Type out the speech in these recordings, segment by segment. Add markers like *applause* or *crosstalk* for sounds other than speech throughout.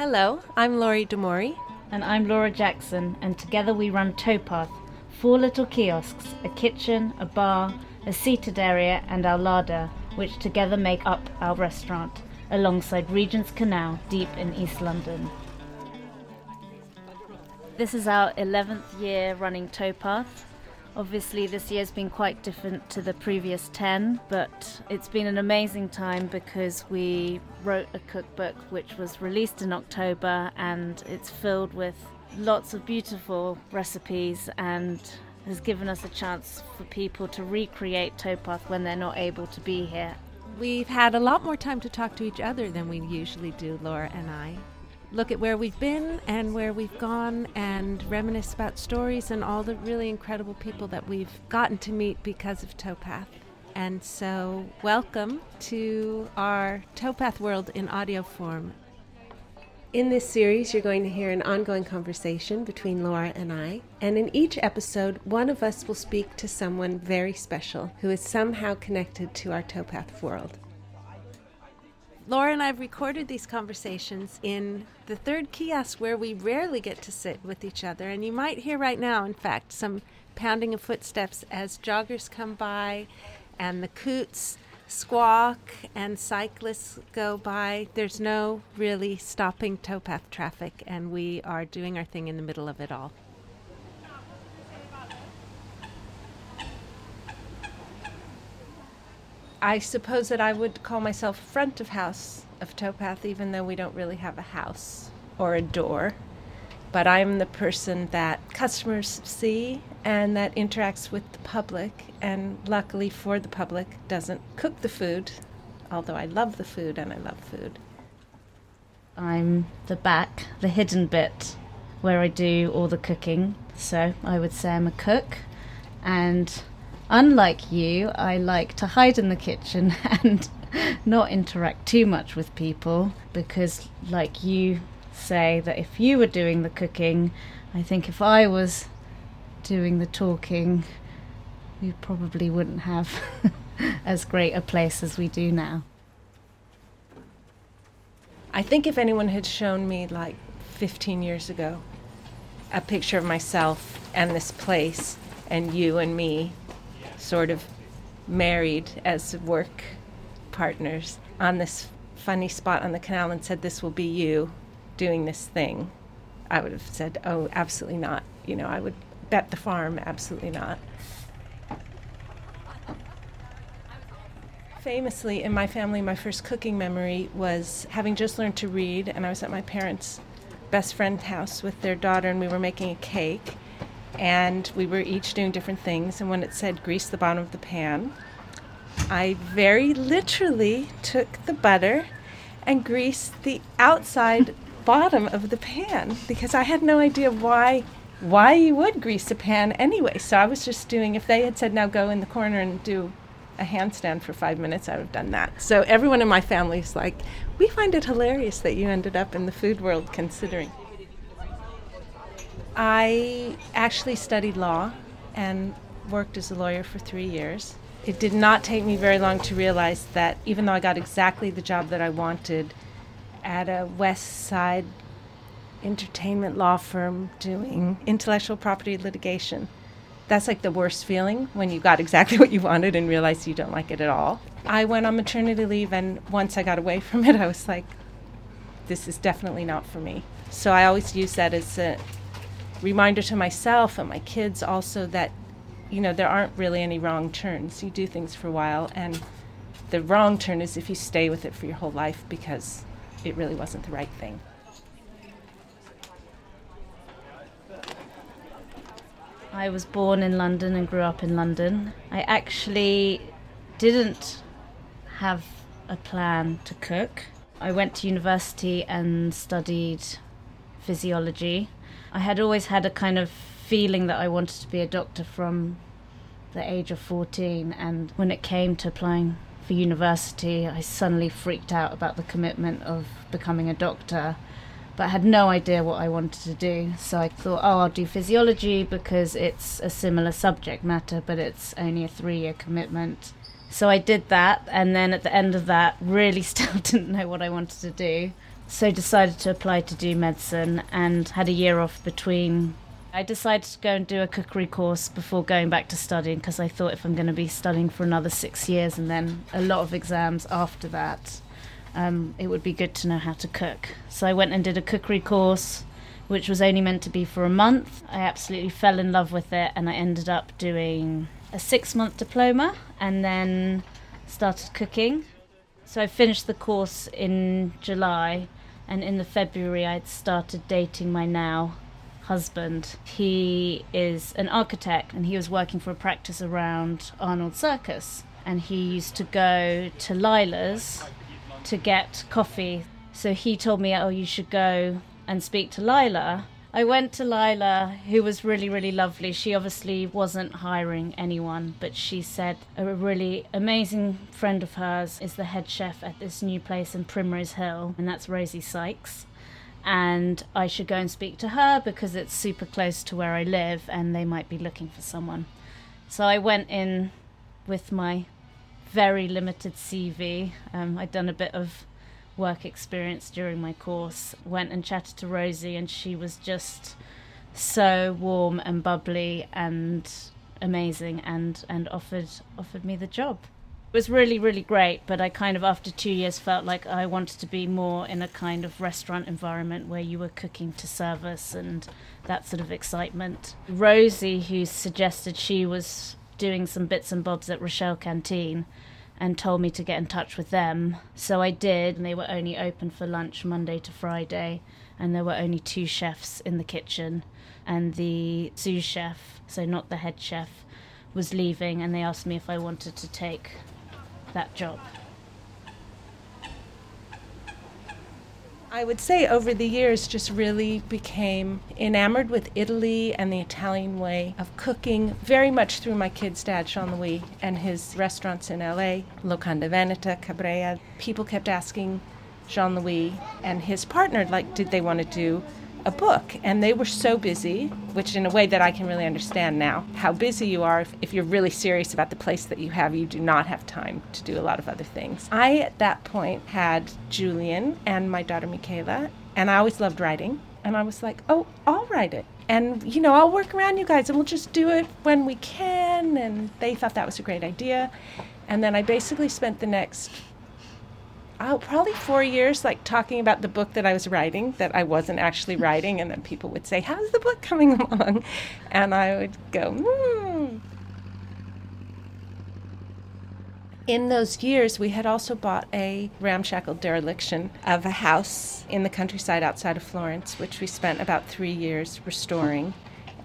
Hello, I'm Lori De Mori. And I'm Laura Jackson, and together we run Towpath, four little kiosks, a kitchen, a bar, a seated area, and our larder, which together make up our restaurant, alongside Regent's Canal, deep in East London. This is our 11th year running Towpath. Obviously, this year's been quite different to the previous 10, but it's been an amazing time because we wrote a cookbook which was released in October and it's filled with lots of beautiful recipes and has given us a chance for people to recreate Towpath when they're not able to be here. We've had a lot more time to talk to each other than we usually do, Laura and I look at where we've been and where we've gone and reminisce about stories and all the really incredible people that we've gotten to meet because of Towpath. And so, welcome to our Towpath world in audio form. In this series, you're going to hear an ongoing conversation between Laura and I. And in each episode, one of us will speak to someone very special who is somehow connected to our Towpath world. Laura and I have recorded these conversations in the third kiosk where we rarely get to sit with each other. And you might hear right now, in fact, some pounding of footsteps as joggers come by and the coots squawk and cyclists go by. There's no really stopping towpath traffic, and we are doing our thing in the middle of it all. I suppose that I would call myself front of house of Towpath, even though we don't really have a house or a door. But I'm the person that customers see and that interacts with the public, and luckily for the public, doesn't cook the food, although I love the food and I love food. I'm the back, the hidden bit, where I do all the cooking. So I would say I'm a cook, and Unlike you, I like to hide in the kitchen *laughs* and not interact too much with people because, like you say, that if you were doing the cooking, I think if I was doing the talking, we probably wouldn't have *laughs* as great a place as we do now. I think if anyone had shown me, like 15 years ago, a picture of myself and this place and you and me sort of married as work partners on this funny spot on the canal and said, This will be you doing this thing, I would have said, Oh, absolutely not. You know, I would bet the farm, absolutely not. Famously, in my family, my first cooking memory was having just learned to read, and I was at my parents' best friend's house with their daughter, and we were making a cake and we were each doing different things. And when it said grease the bottom of the pan, I very literally took the butter and greased the outside bottom of the pan because I had no idea why why you would grease a pan anyway. So I was just doing if they had said now go in the corner and do a handstand for five minutes, I would have done that. So everyone in my family is like, we find it hilarious that you ended up in the food world considering. I actually studied law and worked as a lawyer for three years. It did not take me very long to realize that even though I got exactly the job that I wanted at a West Side entertainment law firm doing intellectual property litigation, that's like the worst feeling when you got exactly *laughs* what you wanted and realize you don't like it at all. I went on maternity leave, and once I got away *laughs* from it, I was like, this is definitely not for me. So I always use that as a, reminder to myself and my kids also that you know there aren't really any wrong turns you do things for a while and the wrong turn is if you stay with it for your whole life because it really wasn't the right thing I was born in London and grew up in London. I actually didn't have a plan to cook. I went to university and studied physiology I had always had a kind of feeling that I wanted to be a doctor from the age of 14 and when it came to applying for university I suddenly freaked out about the commitment of becoming a doctor but I had no idea what I wanted to do. So I thought oh I'll do physiology because it's a similar subject matter but it's only a 3 year commitment. So I did that and then at the end of that really *laughs* still didn't know what I wanted to do. So decided to apply to do medicine and had a year off between I decided to go and do a cookery course before going back to studying because I thought if I'm going to be studying for another six years and then a lot of exams after that, um, it would be good to know how to cook. So I went and did a cookery course, which was only meant to be for a month. I absolutely fell in love with it and I ended up doing a six month diploma and then started cooking. So I finished the course in July and in the February I'd started dating my now husband. He is an architect and he was working for a practice around Arnold Circus. And he used to go to Leila's to get coffee. So he told me, Oh, you should go and speak to Leila. I went to Leila, who was really, really lovely. She obviously wasn't hiring anyone, but she said a really amazing friend of hers is the head chef at this new place in Primrose Hill, and that's Rosie Sykes and I should go and speak to her because it's super close to where I live and they might be looking for someone. So I went in with my very limited CV. Um, I'd done a bit of work experience during my course, went and chatted to Rosie, and she was just so warm and bubbly and amazing and, and offered offered me the job was really really great but i kind of after two years felt like i wanted to be more in a kind of restaurant environment where you were cooking to service and that sort of excitement. Rosie who suggested she was doing some bits and bobs at rochelle canteen and told me to get in touch with them. So i did and they were only open for lunch monday to friday and there were only two chefs in the kitchen. And the sous chef so not the head chef was leaving and they asked me if I wanted to take that job? I would say over the years just really became enamored with Italy and the Italian way of cooking, very much through my kid's dad, Jean Louis, and his restaurants in LA, Locanda Veneta, Ca'Brea. People kept asking Jean Louis and his partner, like, did they want to do a book and they were so busy which in a way that i can really understand now how busy you are. If, if, you're really serious about the place that you have you do not have time to do a lot of other things. I at that point had julian and my daughter michaela and i always loved writing. And i was like oh i'll write it. And you know i'll work around you guys and we'll just do it when we can. And they thought that was a great idea. And then i basically spent the next oh, probably four years, like talking about the book that I was writing that I wasn't actually *laughs* writing. And then people would say, How's the book coming *laughs* along? And I would go, Hmm. In those years, we had also bought a ramshackle dereliction of a house in the countryside outside of Florence, which we spent about three years restoring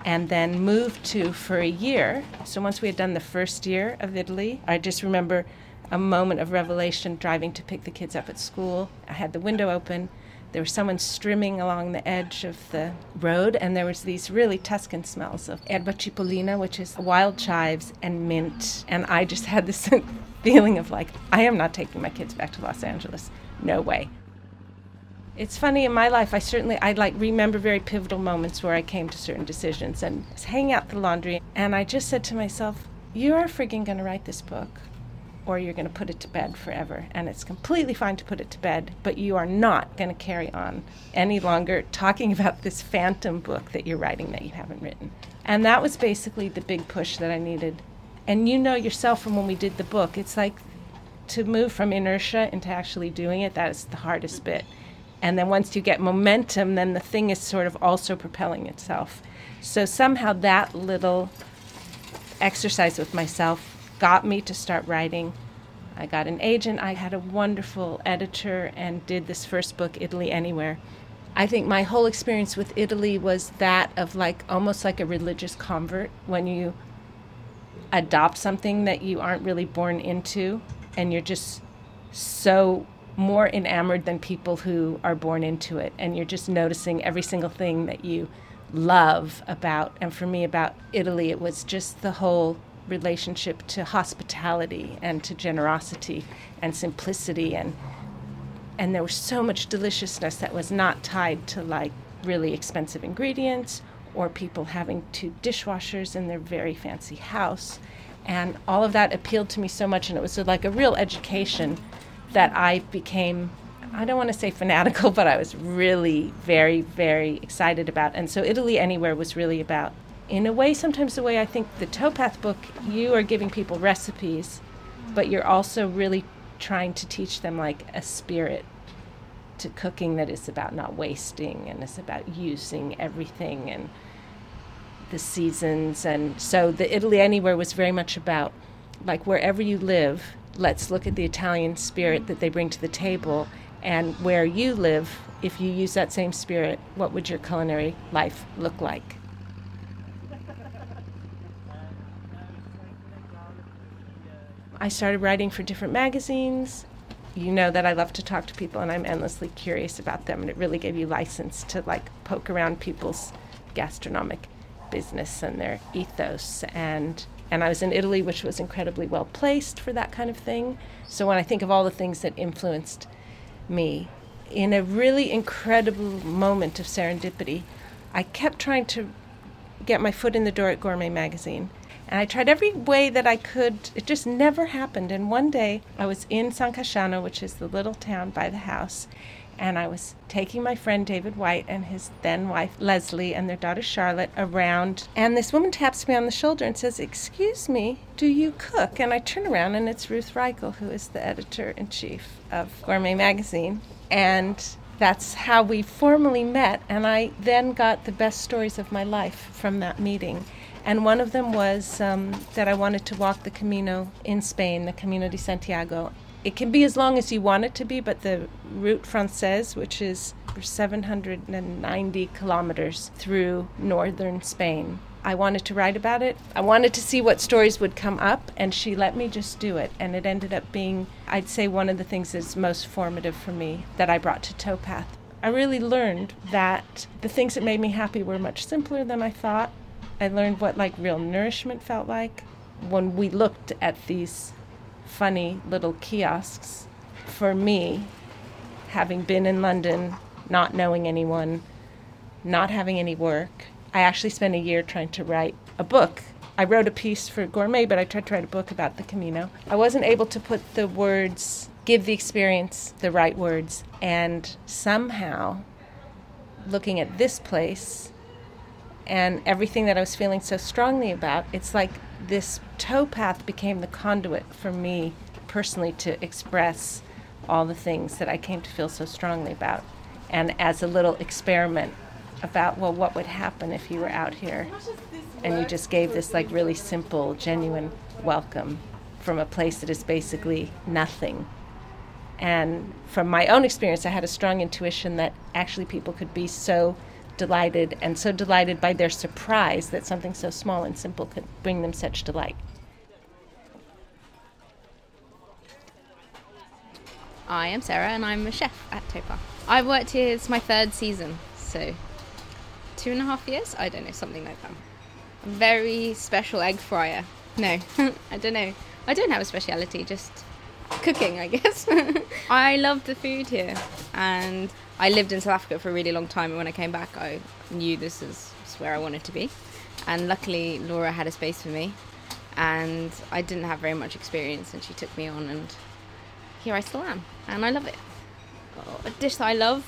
and then moved to for a year. So once we had done the first year of Italy, I just remember a moment of revelation driving to pick the kids up at school. I had the window open. There was someone streaming along the edge of the road, and there was these really Tuscan smells of erba cipollina, which is wild chives and mint. And I just had this *laughs* feeling of like, I am not taking my kids back to Los Angeles. No way. It's funny in my life. I certainly I like remember very pivotal moments where I came to certain decisions and was hanging out the laundry, and I just said to myself, "You are frigging going to write this book or you're going to put it to bed forever. And it's completely fine to put it to bed, but you are not going to carry on any longer talking *laughs* about this phantom book that you're writing that you haven't written. And that was basically the big push that I needed. And you know yourself from when we did the book, it's like to move from inertia into actually doing it, that is the hardest bit. And then once you get momentum, then the thing is sort of also propelling itself. So somehow that little exercise with myself got me to start writing. I got an agent. I had a wonderful editor and did this first book, Italy Anywhere. I think my whole experience with Italy was that of like almost like a religious convert when you adopt something that you aren't really born into and you're just so more enamored than people who are born into it and you're just noticing every single thing that you love about and for me about Italy it was just the whole relationship to hospitality and to generosity and simplicity and and there was so much deliciousness that was not tied to like really expensive ingredients or people having two dishwashers in their very fancy house and all of that appealed to me so much and it was like a real education that I became I don't want to say fanatical, *laughs* but I was really very, very excited about. And so Italy Anywhere was really about, in a way, sometimes the way I think the Towpath book, you are giving people recipes, but you're also really trying to teach them like a spirit to cooking that is about not wasting and it's about using everything and the seasons. And so the Italy Anywhere was very much about like wherever you live, let's look at the Italian spirit that they bring to the table and where you live, if you use that same spirit, what would your culinary life look like? I started writing for different magazines. You know that I love to talk to people and I'm endlessly curious about them and it really gave you license to like poke around people's gastronomic business and their ethos and and I was in Italy which was incredibly well placed for that kind of thing. So when I think of all the things that influenced me in a really incredible moment of serendipity. I kept trying to get my foot in the door at Gourmet Magazine. And I tried every way that I could. It just never happened. And one day I was in San Casciano, which is the little town by the house, and I was taking my friend David White and his then wife Leslie and their daughter Charlotte around. And this woman taps me on the shoulder and says, Excuse me, do you cook? And I turn around and it's Ruth Reichl, who is the editor in chief of Gourmet Magazine. And that's how we formally met. And I then got the best stories of my life from that meeting. And one of them was um, that I wanted to walk the Camino in Spain, the Camino de Santiago it can be as long as you want it to be, but the Route Francaise, which is 790 kilometers through northern Spain, I wanted to write about it. I wanted to see what stories would come up, and she let me just do it. And it ended up being, I'd say, one of the things that's most formative for me that I brought to Towpath. I really learned that the things that made me happy were much simpler than I thought. I learned what like real nourishment felt like when we looked at these funny little kiosks for me, having been in London, not knowing anyone, not having any work. I actually spent a year trying to write a book. I wrote a piece for Gourmet, but I tried to write a book about the Camino. I wasn't able to put the words, give the experience the right words, and somehow, looking at this place and everything that I was feeling so strongly about, it's like this towpath became the conduit for me personally to express all the things that I came to feel so strongly about. And as a little experiment about, well, what would happen if you were out here and you just gave this like really simple, genuine welcome from a place that is basically nothing. And from my own experience, I had a strong intuition that actually people could be so delighted and so delighted by their surprise that something so small and simple could bring them such delight. I am Sarah and I'm a chef at Towpath. I've worked here, it's my third season, so two and a half years? I don't know, something like that. A very special egg fryer. No, *laughs* I don't know. I don't have a speciality, just cooking, I guess. *laughs* I love the food here and I lived in South Africa for a really long time, and when I came back, I knew this is where I wanted to be. And luckily, Laura had a space for me, and I didn't have very much experience, and she took me on, and here I still am, and I love it. a dish that I love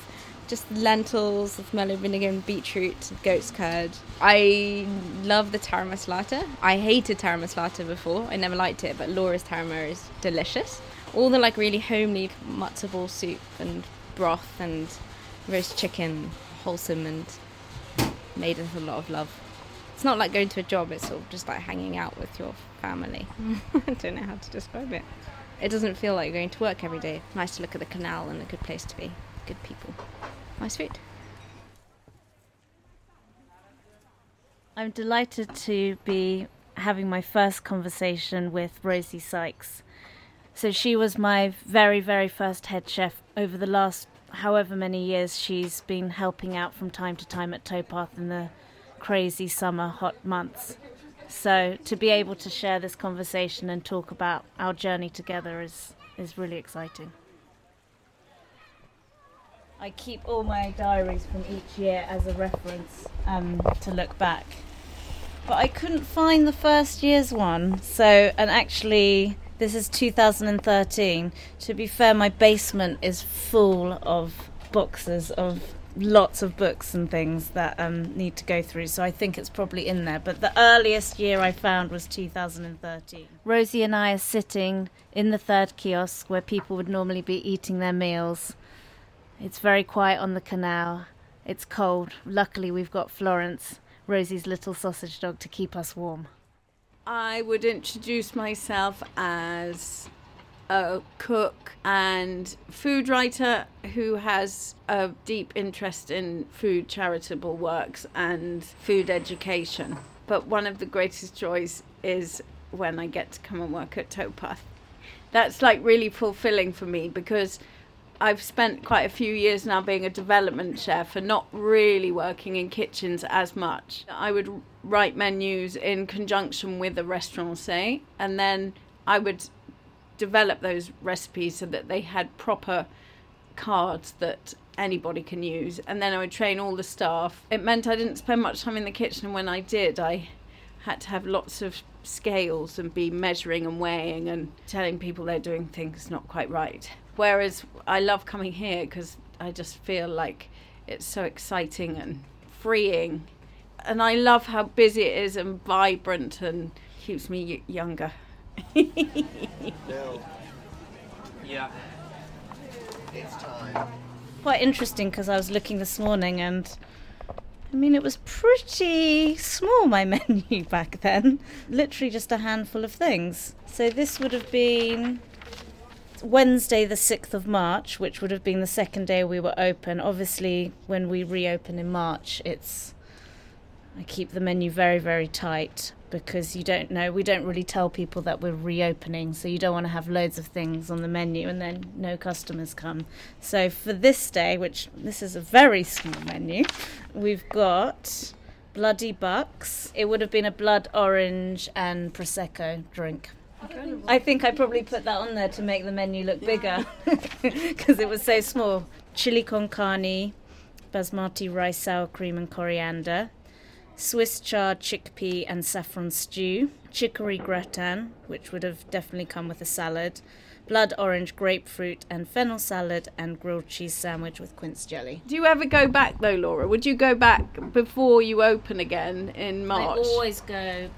just lentils with mellow vinegar and beetroot, goat's curd. I love the taramasalata. I hated taramasalata before. I never liked it, but Laura's tarama is delicious. All the like really homely matzo ball soup and broth and roast chicken, wholesome and made with a lot of love. It's not like going to a job, it's sort of just like hanging out with your family. *laughs* I don't know how to describe it. It doesn't feel like you're going to work every day. Nice to look at the canal and a good place to be. Good people. Nice sweet. I'm delighted to be having my first conversation with Rosie Sykes. So she was my very, very first head chef over the last however many years she's been helping out from time to time at Towpath in the crazy summer hot months. So to be able to share this conversation and talk about our journey together is is really exciting. I keep all my diaries from each year as a reference um, to look back. But I couldn't find the first year's one, so and actually This is 2013. To be fair, my basement is full of boxes of lots of books and things that um, need to go through, so I think it's probably in there. But the earliest year I found was 2013. Rosie and I are sitting in the third kiosk where people would normally be eating their meals. It's very quiet on the canal. It's cold. Luckily, we've got Florence, Rosie's little sausage dog, to keep us warm. I would introduce myself as a cook and food writer who has a deep interest in food charitable works and food education. But one of the greatest joys is when I get to come and work at Towpath. That's like really fulfilling for me because I've spent quite a few years now being a development chef and not really working in kitchens as much. I would write menus in conjunction with a restaurant, say, and then I would develop those recipes so that they had proper cards that anybody can use. And then I would train all the staff. It meant I didn't spend much time in the kitchen, and when I did, I had to have lots of scales and be measuring and weighing and telling people they're doing things not quite right. Whereas I love coming here because I just feel like it's so exciting and freeing. And I love how busy it is and vibrant and keeps me y- younger. Yeah. Quite interesting because I was looking this morning and I mean, it was pretty small, my *laughs* menu back then. Literally just a handful of things. So this would have been Wednesday, the 6th of March, which would have been the second day we were open. Obviously, when we reopen in March, it's. I keep the menu very, very tight because you don't know. We don't really tell people that we're reopening, so you don't want to have loads of things on the menu and then no customers come. So for this day, which this is a very small menu, we've got Bloody Bucks. It would have been a blood orange and prosecco drink. I think I probably put that on there to make the menu look bigger because *laughs* it was so small. Chili con carne, basmati rice, sour cream, and coriander. Swiss chard chickpea and saffron stew. Chicory gratin, which would have definitely come with a salad. Blood orange grapefruit and fennel salad and grilled cheese sandwich with quince jelly. Do you ever go back though, Laura? Would you go back before you open again in March? I always go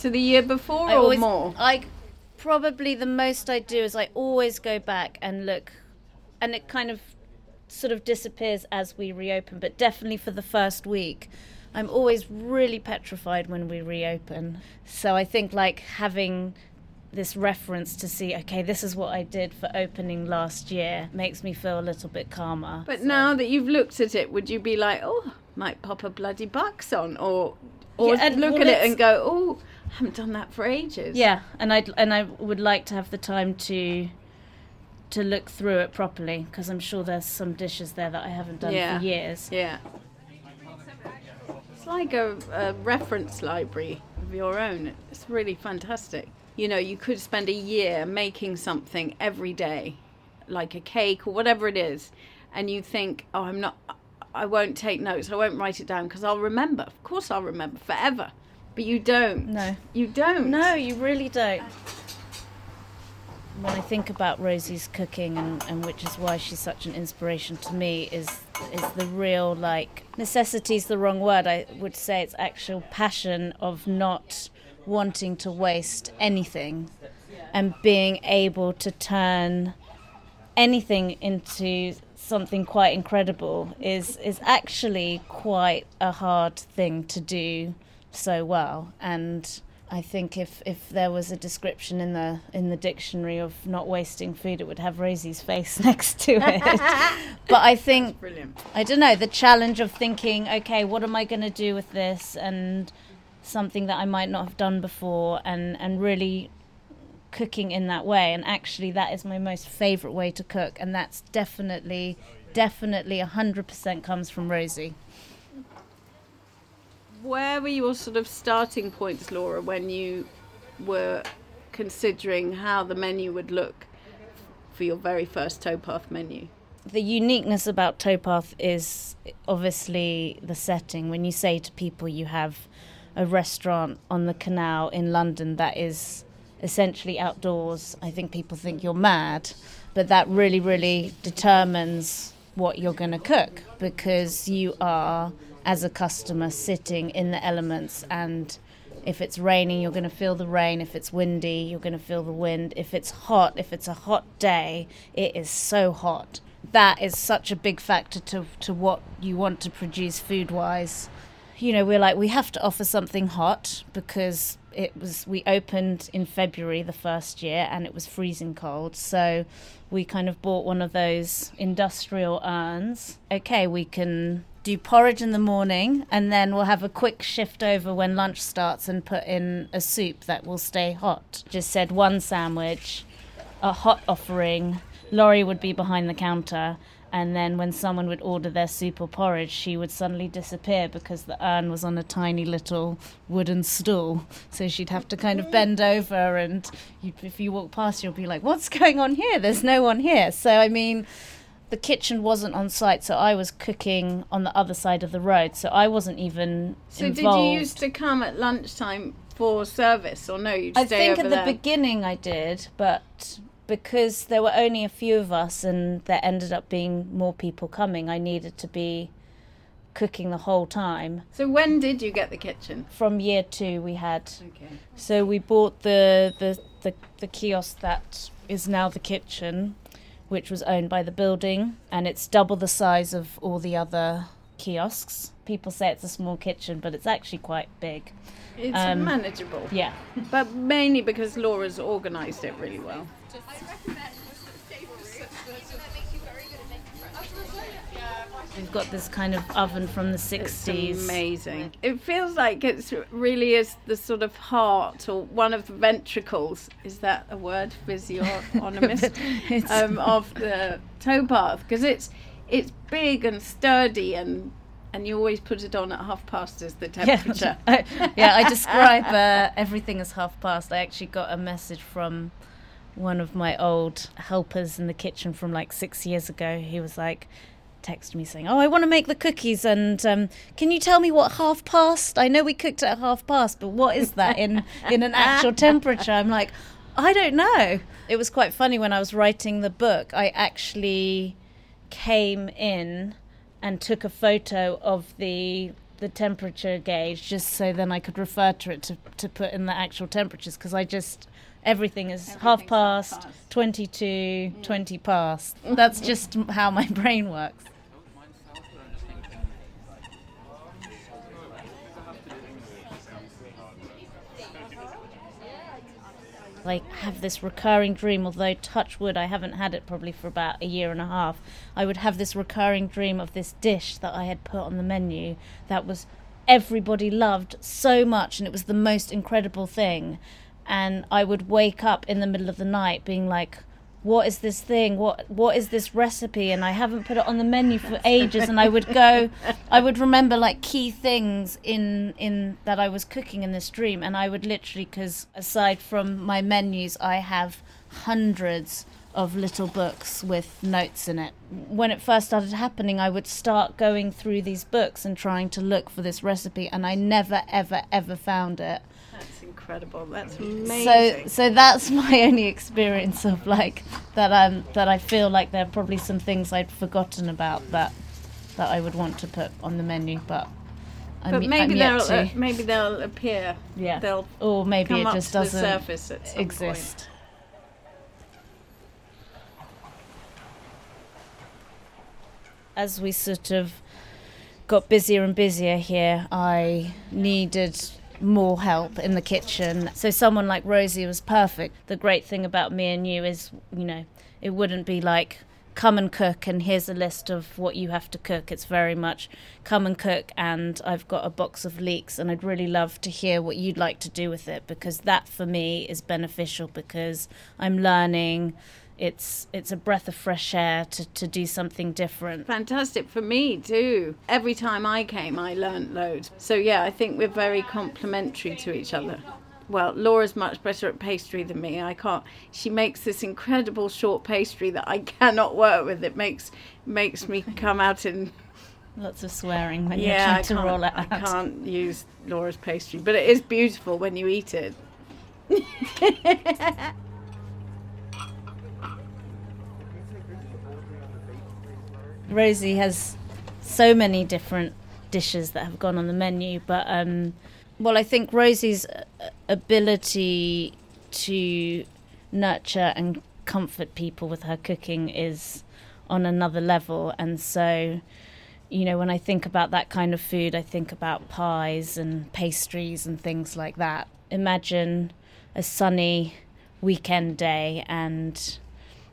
to the year before I or always, more? I probably the most I do is I always go back and look, and it kind of sort of disappears as we reopen. But definitely for the first week, I'm always really petrified when we reopen. So I think like having this reference to see, okay, this is what I did for opening last year makes me feel a little bit calmer. But So- now that you've looked at it, would you be like, oh, might pop a bloody bucks on, or or Yeah, look well, at it and go, oh, haven't done that for ages. Yeah, and I and I would like to have the time to to look through it properly because I'm sure there's some dishes there that I haven't done Yeah. for years. Yeah. It's like a, a reference library of your own. It's really fantastic. You know, you could spend a year making something every day, like a cake or whatever it is, and you think, oh, I'm not, I won't take notes, I won't write it down because I'll remember. Of course, I'll remember forever. But you don't. No. You don't. No, you really don't. When I think about Rosie's cooking, and, and which is why she's such an inspiration to me, is is the real like necessity is the wrong word. I would say it's actual passion of not wanting to waste anything, and being able to turn anything into something quite incredible is is actually quite a hard thing to do so well and I think if, if there was a description in the in the dictionary of not wasting food, it would have Rosie's face *laughs* next to it. *laughs* but I think. I don't know the challenge of thinking, okay, what am I going to do with this, and something that I might not have done before, and and really cooking in that way. And actually, that is my most favourite way to cook, and that's definitely definitely hundred percent comes from Rosie. Where were your sort of starting points, Laura, when you were considering how the menu would look for your very first towpath menu? the uniqueness about Towpath is obviously the setting. When you say to people you have a restaurant on the canal in London that is essentially outdoors, I think people think you're mad, but that really, really determines what you're going to cook because you are, as a customer, sitting in the elements and if it's raining, you're going to feel the rain. If it's windy, you're going to feel the wind. If it's hot, if it's a hot day, it is so hot. That is such a big factor to, to what you want to produce food wise. You know, we're like, we have to offer something hot because it was, we opened in February the first year and it was freezing cold. So we kind of bought one of those industrial urns. Okay, we can do porridge in the morning and then we'll have a quick shift over when lunch starts and put in a soup that will stay hot. Just said one sandwich, a hot offering. Laurie would be behind the counter and then when someone would order their soup or porridge, she would suddenly disappear because the urn was on a tiny little wooden stool. So she'd have to kind of bend over, and if you walk past, you'll be like, "What's going on here? There's no one here." So I mean, the kitchen wasn't on site, so I was cooking on the other side of the road, so I wasn't even So involved. did you used to come at lunchtime for service, or no? You'd I think at the beginning I did, but because there were only a few of us and there ended up being more people coming, I needed to be cooking the whole time. So when did you get the kitchen? From year two, we had Okay. so we bought the the the, the kiosk that is now the kitchen, which was owned by the building, and it's double the size of all the other kiosks. People say it's a small kitchen, but it's actually quite big. It's Um, manageable, Yeah. but mainly because Laura's organised it really well. We've got this kind of oven from the It's 60s. amazing. It feels like it's really is the sort of heart or one of the ventricles. Is that a word? Physiognomist *laughs* It's- um, of the towpath because it's it's big and sturdy and and you always put it on at half past as the temperature. Yeah, *laughs* I, yeah, I describe *laughs* uh, everything as half past. I actually got a message from one of my old helpers in the kitchen from like six years ago. He was like, texted me saying, "Oh, I want to make the cookies, and um, can you tell me what half past? I know we cooked at half past, but what is that in in an actual temperature?" I'm like, I don't know. It was quite funny when I was writing the book. I actually came in and took a photo of the the temperature gauge just so then I could refer to it to, to put in the actual temperatures because I just everything is half Everything's half past, past. 22 20 past. That's just how my *laughs* brain works I have this recurring dream, although touch wood, I haven't had it probably for about a year and a half. I would have this recurring dream of this dish that I had put on the menu that was everybody loved so much, and it was the most incredible thing. And I would wake up in the middle of the night being like, what is this thing? What what is this recipe? And i haven't put it on the menu for *laughs* ages and i would go i would remember like key things in in that i was cooking in this dream. And i would literally because aside from my menus i have hundreds of little books with notes in it. When it first started happening i would start going through these books and trying to look for this recipe and i never ever ever found it incredible. That's so amazing. so that's *laughs* my only experience of like that um that I feel like there are probably some things I'd forgotten about that that I would want to put on the menu, but I'm, but maybe they'll uh, maybe they'll appear. yeah, They'll or maybe it just doesn't some point. exist. As we sort of got busier and busier here, I needed more help in the kitchen. So someone like Rosie was perfect. The great thing about me and you is, you know, it wouldn't be like come and cook and here's a list of what you have to cook. It's very much come and cook and I've got a box of leeks and I'd really love to hear what you'd like to do with it because that for me is beneficial because I'm learning it's it's a breath of fresh air to, to do something different. Fantastic for me too. Every time I came, I learnt loads. So yeah, I think we're very complementary to each other. Well, Laura's much better at pastry than me. I can't. She makes this incredible short pastry that I *laughs* cannot work with. It makes makes me come out in Lots of swearing when yeah. you're trying to roll it I can't use Laura's pastry, but it is beautiful when you eat it. *laughs* Rosie has so many different dishes that have gone on the menu, but um, well, I think Rosie's uh, ability to nurture and comfort people with her cooking is on another level, and so you know, when I think about that kind of food, I think about pies and pastries and things like that. Imagine a sunny weekend day and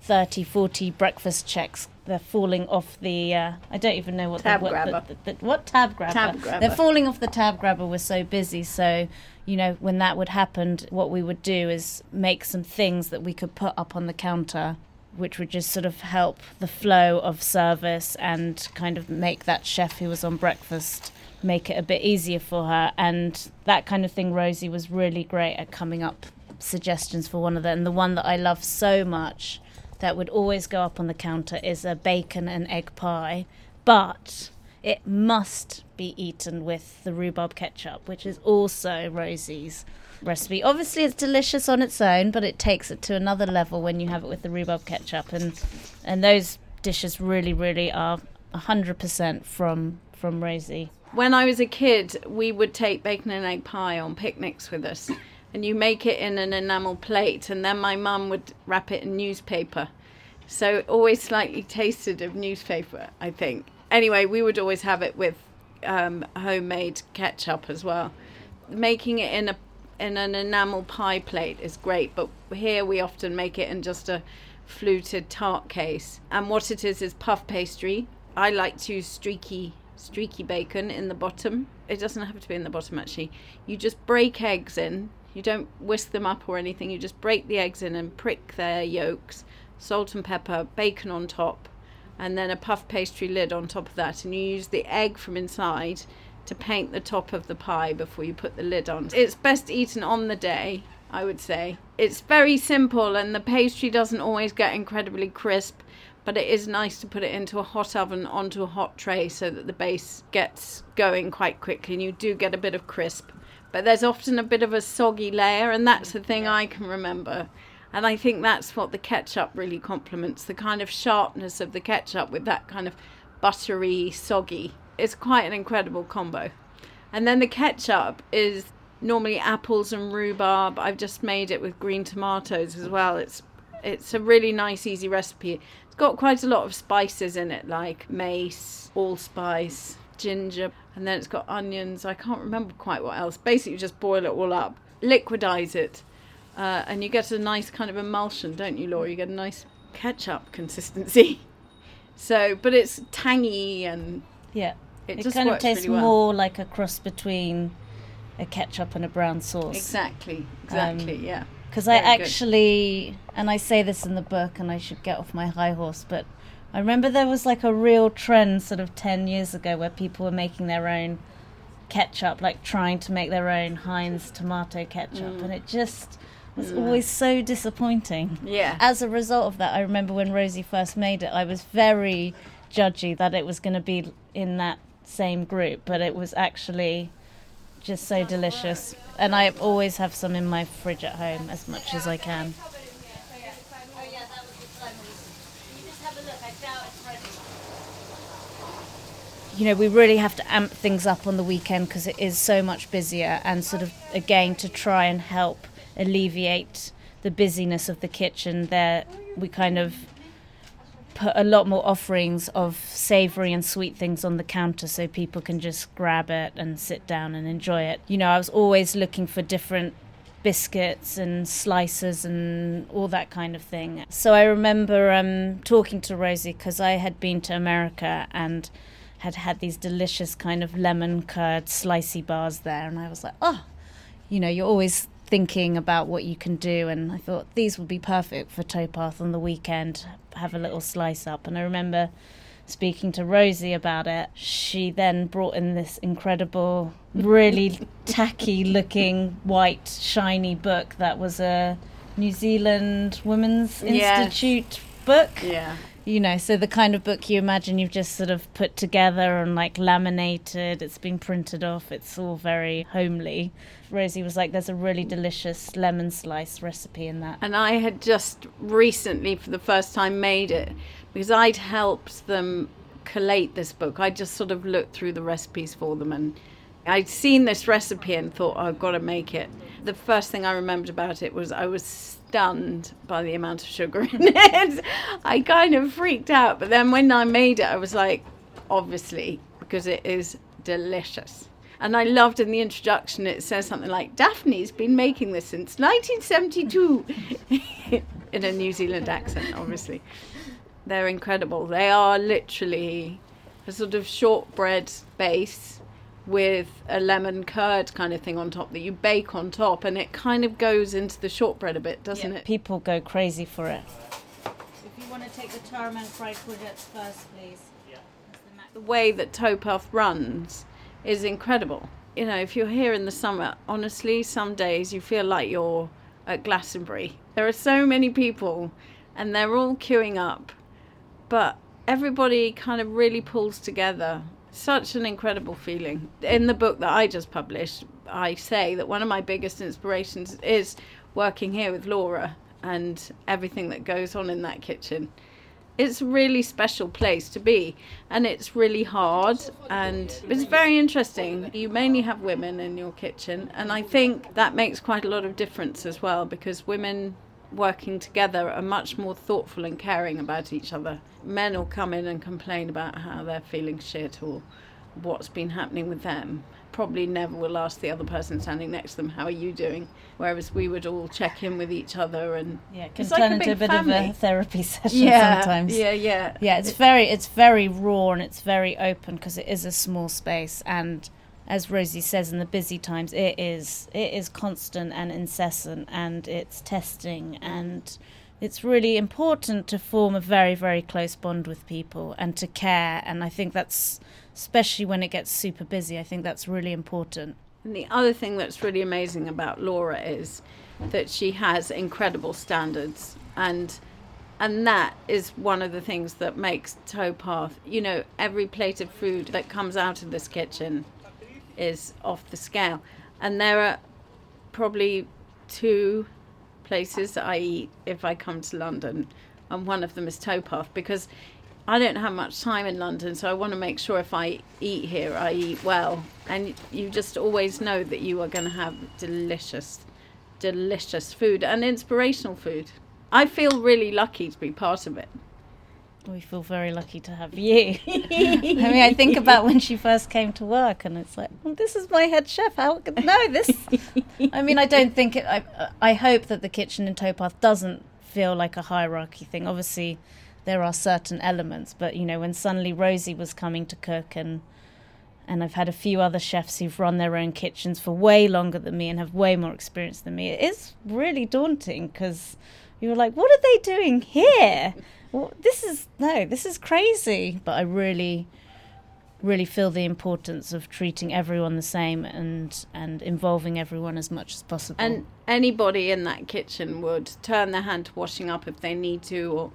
30, 40 breakfast checks. They're falling off the. Uh, I don't even know what Tab the, what, grabber. The, the, what tab grabber? Tab grabber. They're falling off the tab grabber. We're so busy. So, you know, when that would happen, what we would do is make some things that we could put up on the counter which would just sort of help the flow of service and kind of make that chef who was on breakfast make it a bit easier for her and that kind of thing rosie was really great at coming up suggestions for one of them and the one that i love so much that would always go up on the counter is a bacon and egg pie but it must be eaten with the rhubarb ketchup which is also rosie's recipe. Obviously, it's delicious on its own, but it takes it to another level when you have it with the rhubarb ketchup, and and those dishes really, really are hundred percent from from Rosie. When I was a kid, we would take bacon and egg pie on picnics with us, and you make it in an enamel plate, and then my mum would wrap it in newspaper. So always slightly tasted of newspaper, I think. Anyway, we would always have it with um, homemade ketchup as well. Making it in a in an enamel pie plate is great, but here we often make it in just a fluted tart case. And what it is is puff pastry. I like to use streaky streaky bacon in the bottom. It doesn't have to be in the bottom actually. You just break eggs in. You don't whisk them up or anything. You just break the eggs in and prick their yolks, salt and pepper, bacon on top, and then a puff pastry lid on top of that. And you use the egg from inside to paint the top of the pie before you put the lid on. It's best eaten on the day, I would say. It's very simple and the pastry doesn't always get incredibly crisp, but it is nice to put it into a hot oven onto a hot tray so that the base gets going quite quickly and you do get a bit of crisp. But there's often a bit of a soggy layer, and that's the thing I can remember. And I think that's what the ketchup really complements the kind of sharpness of the ketchup with that kind of buttery, soggy it's quite an incredible combo. And then the ketchup is normally apples and rhubarb. I've just made it with green tomatoes as well. It's it's a really nice, easy recipe. It's got quite a lot of spices in it, like mace, allspice, ginger, and then it's got onions. I can't remember quite what else. Basically, you just boil it all up, liquidize it, uh, and you get a nice kind of emulsion, don't you, Laura? You get a nice ketchup consistency. *laughs* So, but it's tangy and Yeah. it, It, just kind of tastes really well. more like a cross between a ketchup and a brown sauce. Exactly, exactly, Um, yeah. Because I Very good. actually, and I say this in the book, and I should get off my high horse, but I remember there was like a real trend sort of 10 years ago where people were making their own ketchup, like trying to make their own Heinz tomato ketchup, mm. and it just was mm. always so disappointing. Yeah. As a result of that, I remember when Rosie first made it, I was very judgy that it was going to be in that same group, but it was actually just so delicious. And I always have some in my fridge at home as much as I can. You know, we really have to amp things up on the weekend because it is so much busier, and sort of again to try and help alleviate the busyness of the kitchen. There, we kind of put a lot more offerings of savoury and sweet things on the counter so people can just grab it and sit down and enjoy it. You know, I was always looking for different biscuits and slices and all that kind of thing. So I remember um, talking to Rosie because I had been to America and had had these delicious kind of lemon curd slicey bars there, and I was like, oh, you know, you're always thinking about what you can do and I thought these would be perfect for towpath on the weekend have a little slice up and I remember speaking to Rosie about it she then brought in this incredible really *laughs* tacky looking white shiny book that was a New Zealand Women's Yes. Institute book Yeah. You know, so the kind of book you imagine you've just sort of put together and like laminated, it's been printed off, it's all very homely. Rosie was like, there's a really delicious lemon slice recipe in that. And I had just recently, for the first time, made it because I'd helped them collate this book. I just sort of looked through the recipes for them and I'd seen this recipe and thought, oh, I've got to make it. The first thing I remembered about it was I was stunned by the amount of sugar *laughs* in it. I kind of freaked out. But then when I made it, I was like, obviously, because it is delicious. And I loved in the introduction, it says something like, Daphne's been making this since 1972 *laughs* in a New Zealand accent, obviously. They're incredible. They are literally a sort of shortbread base with a lemon curd kind of thing on top that you bake on top, and it kind of goes into the shortbread a bit, doesn't Yeah, it? People go crazy for it. If you want to take the tarraman fried courgettes first, please. Yeah. the way that Towpath runs is incredible. You know, if you're here in the summer, honestly, some days you feel like you're at Glastonbury. There are so many people and they're all queuing up, but everybody kind of really pulls together. Such an incredible feeling. In the book that I just published, I say that one of my biggest inspirations is working here with Laura and everything that goes on in that kitchen it's a really special place to be and it's really hard and it's very interesting you mainly have women in your kitchen and i think that makes quite a lot of difference as well because women working together are much more thoughtful and caring about each other. Men will come in and complain about how they're feeling shit or what's been happening with them. Probably never will ask the other person standing next to them how are you doing? Whereas we would all check in with each other and Yeah, it can like turn a into a big bit of a therapy *laughs* session yeah sometimes. yeah. Yeah Yeah, it's very it's very raw and it's very open because it is a small space and as Rosie says in the busy times it is it is constant and incessant and it's testing and it's really important to form a very very close bond with people and to care and I think that's especially when it gets super busy I think that's really important. And the other thing that's really amazing about Laura is that she has incredible standards and and that is one of the things that makes Towpath, you know, every plate of food that comes out of this kitchen is off the scale. And there are probably two places that I eat if I come to London, and one of them is Towpath because I don't have much time in London, so I want to make sure if I eat here, I eat well. And you just always know that you are going to have delicious, delicious food and inspirational food. I feel really lucky to be part of it. We feel very lucky to have you. *laughs* I mean, I think about when she first came to work, and it's like, well, this is my head chef. How could no this? *laughs* I mean, I don't think it. I, I hope that the kitchen in Towpath doesn't feel like a hierarchy thing. Obviously, there are certain elements, but you know, when suddenly Rosie was coming to cook, and and I've had a few other chefs who've run their own kitchens for way longer than me and have way more experience than me. It is really daunting because you were like, what are they doing here? Well, this is no, this is crazy. But I really, really feel the importance of treating everyone the same and and involving everyone as much as possible. And anybody in that kitchen would turn their hand to washing up if they need to, or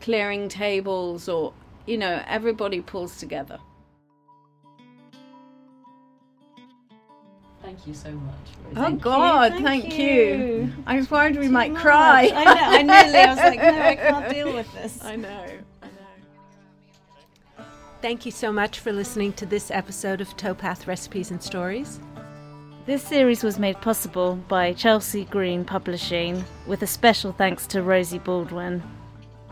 clearing tables, or, you know, everybody pulls together. Thank you so much. Rosie. Oh, God, thank, you. I was worried we might cry. I know. I nearly. I was like, no, I can't *laughs* deal with this. I know. I know. Thank you so much for listening to this episode of Towpath Recipes and Stories. This series was made possible by Chelsea Green Publishing, with a special thanks to Rosie Baldwin.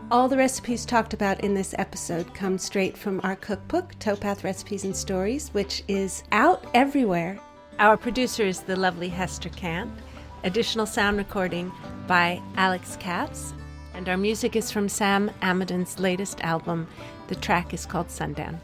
All the recipes talked about in this episode come straight from our cookbook, Towpath Recipes and Stories, which is out everywhere. Our producer is the lovely Hester Kant. Additional sound recording by Alex Katz. And our music is from Sam Amidon's latest album. The track is called Sundown.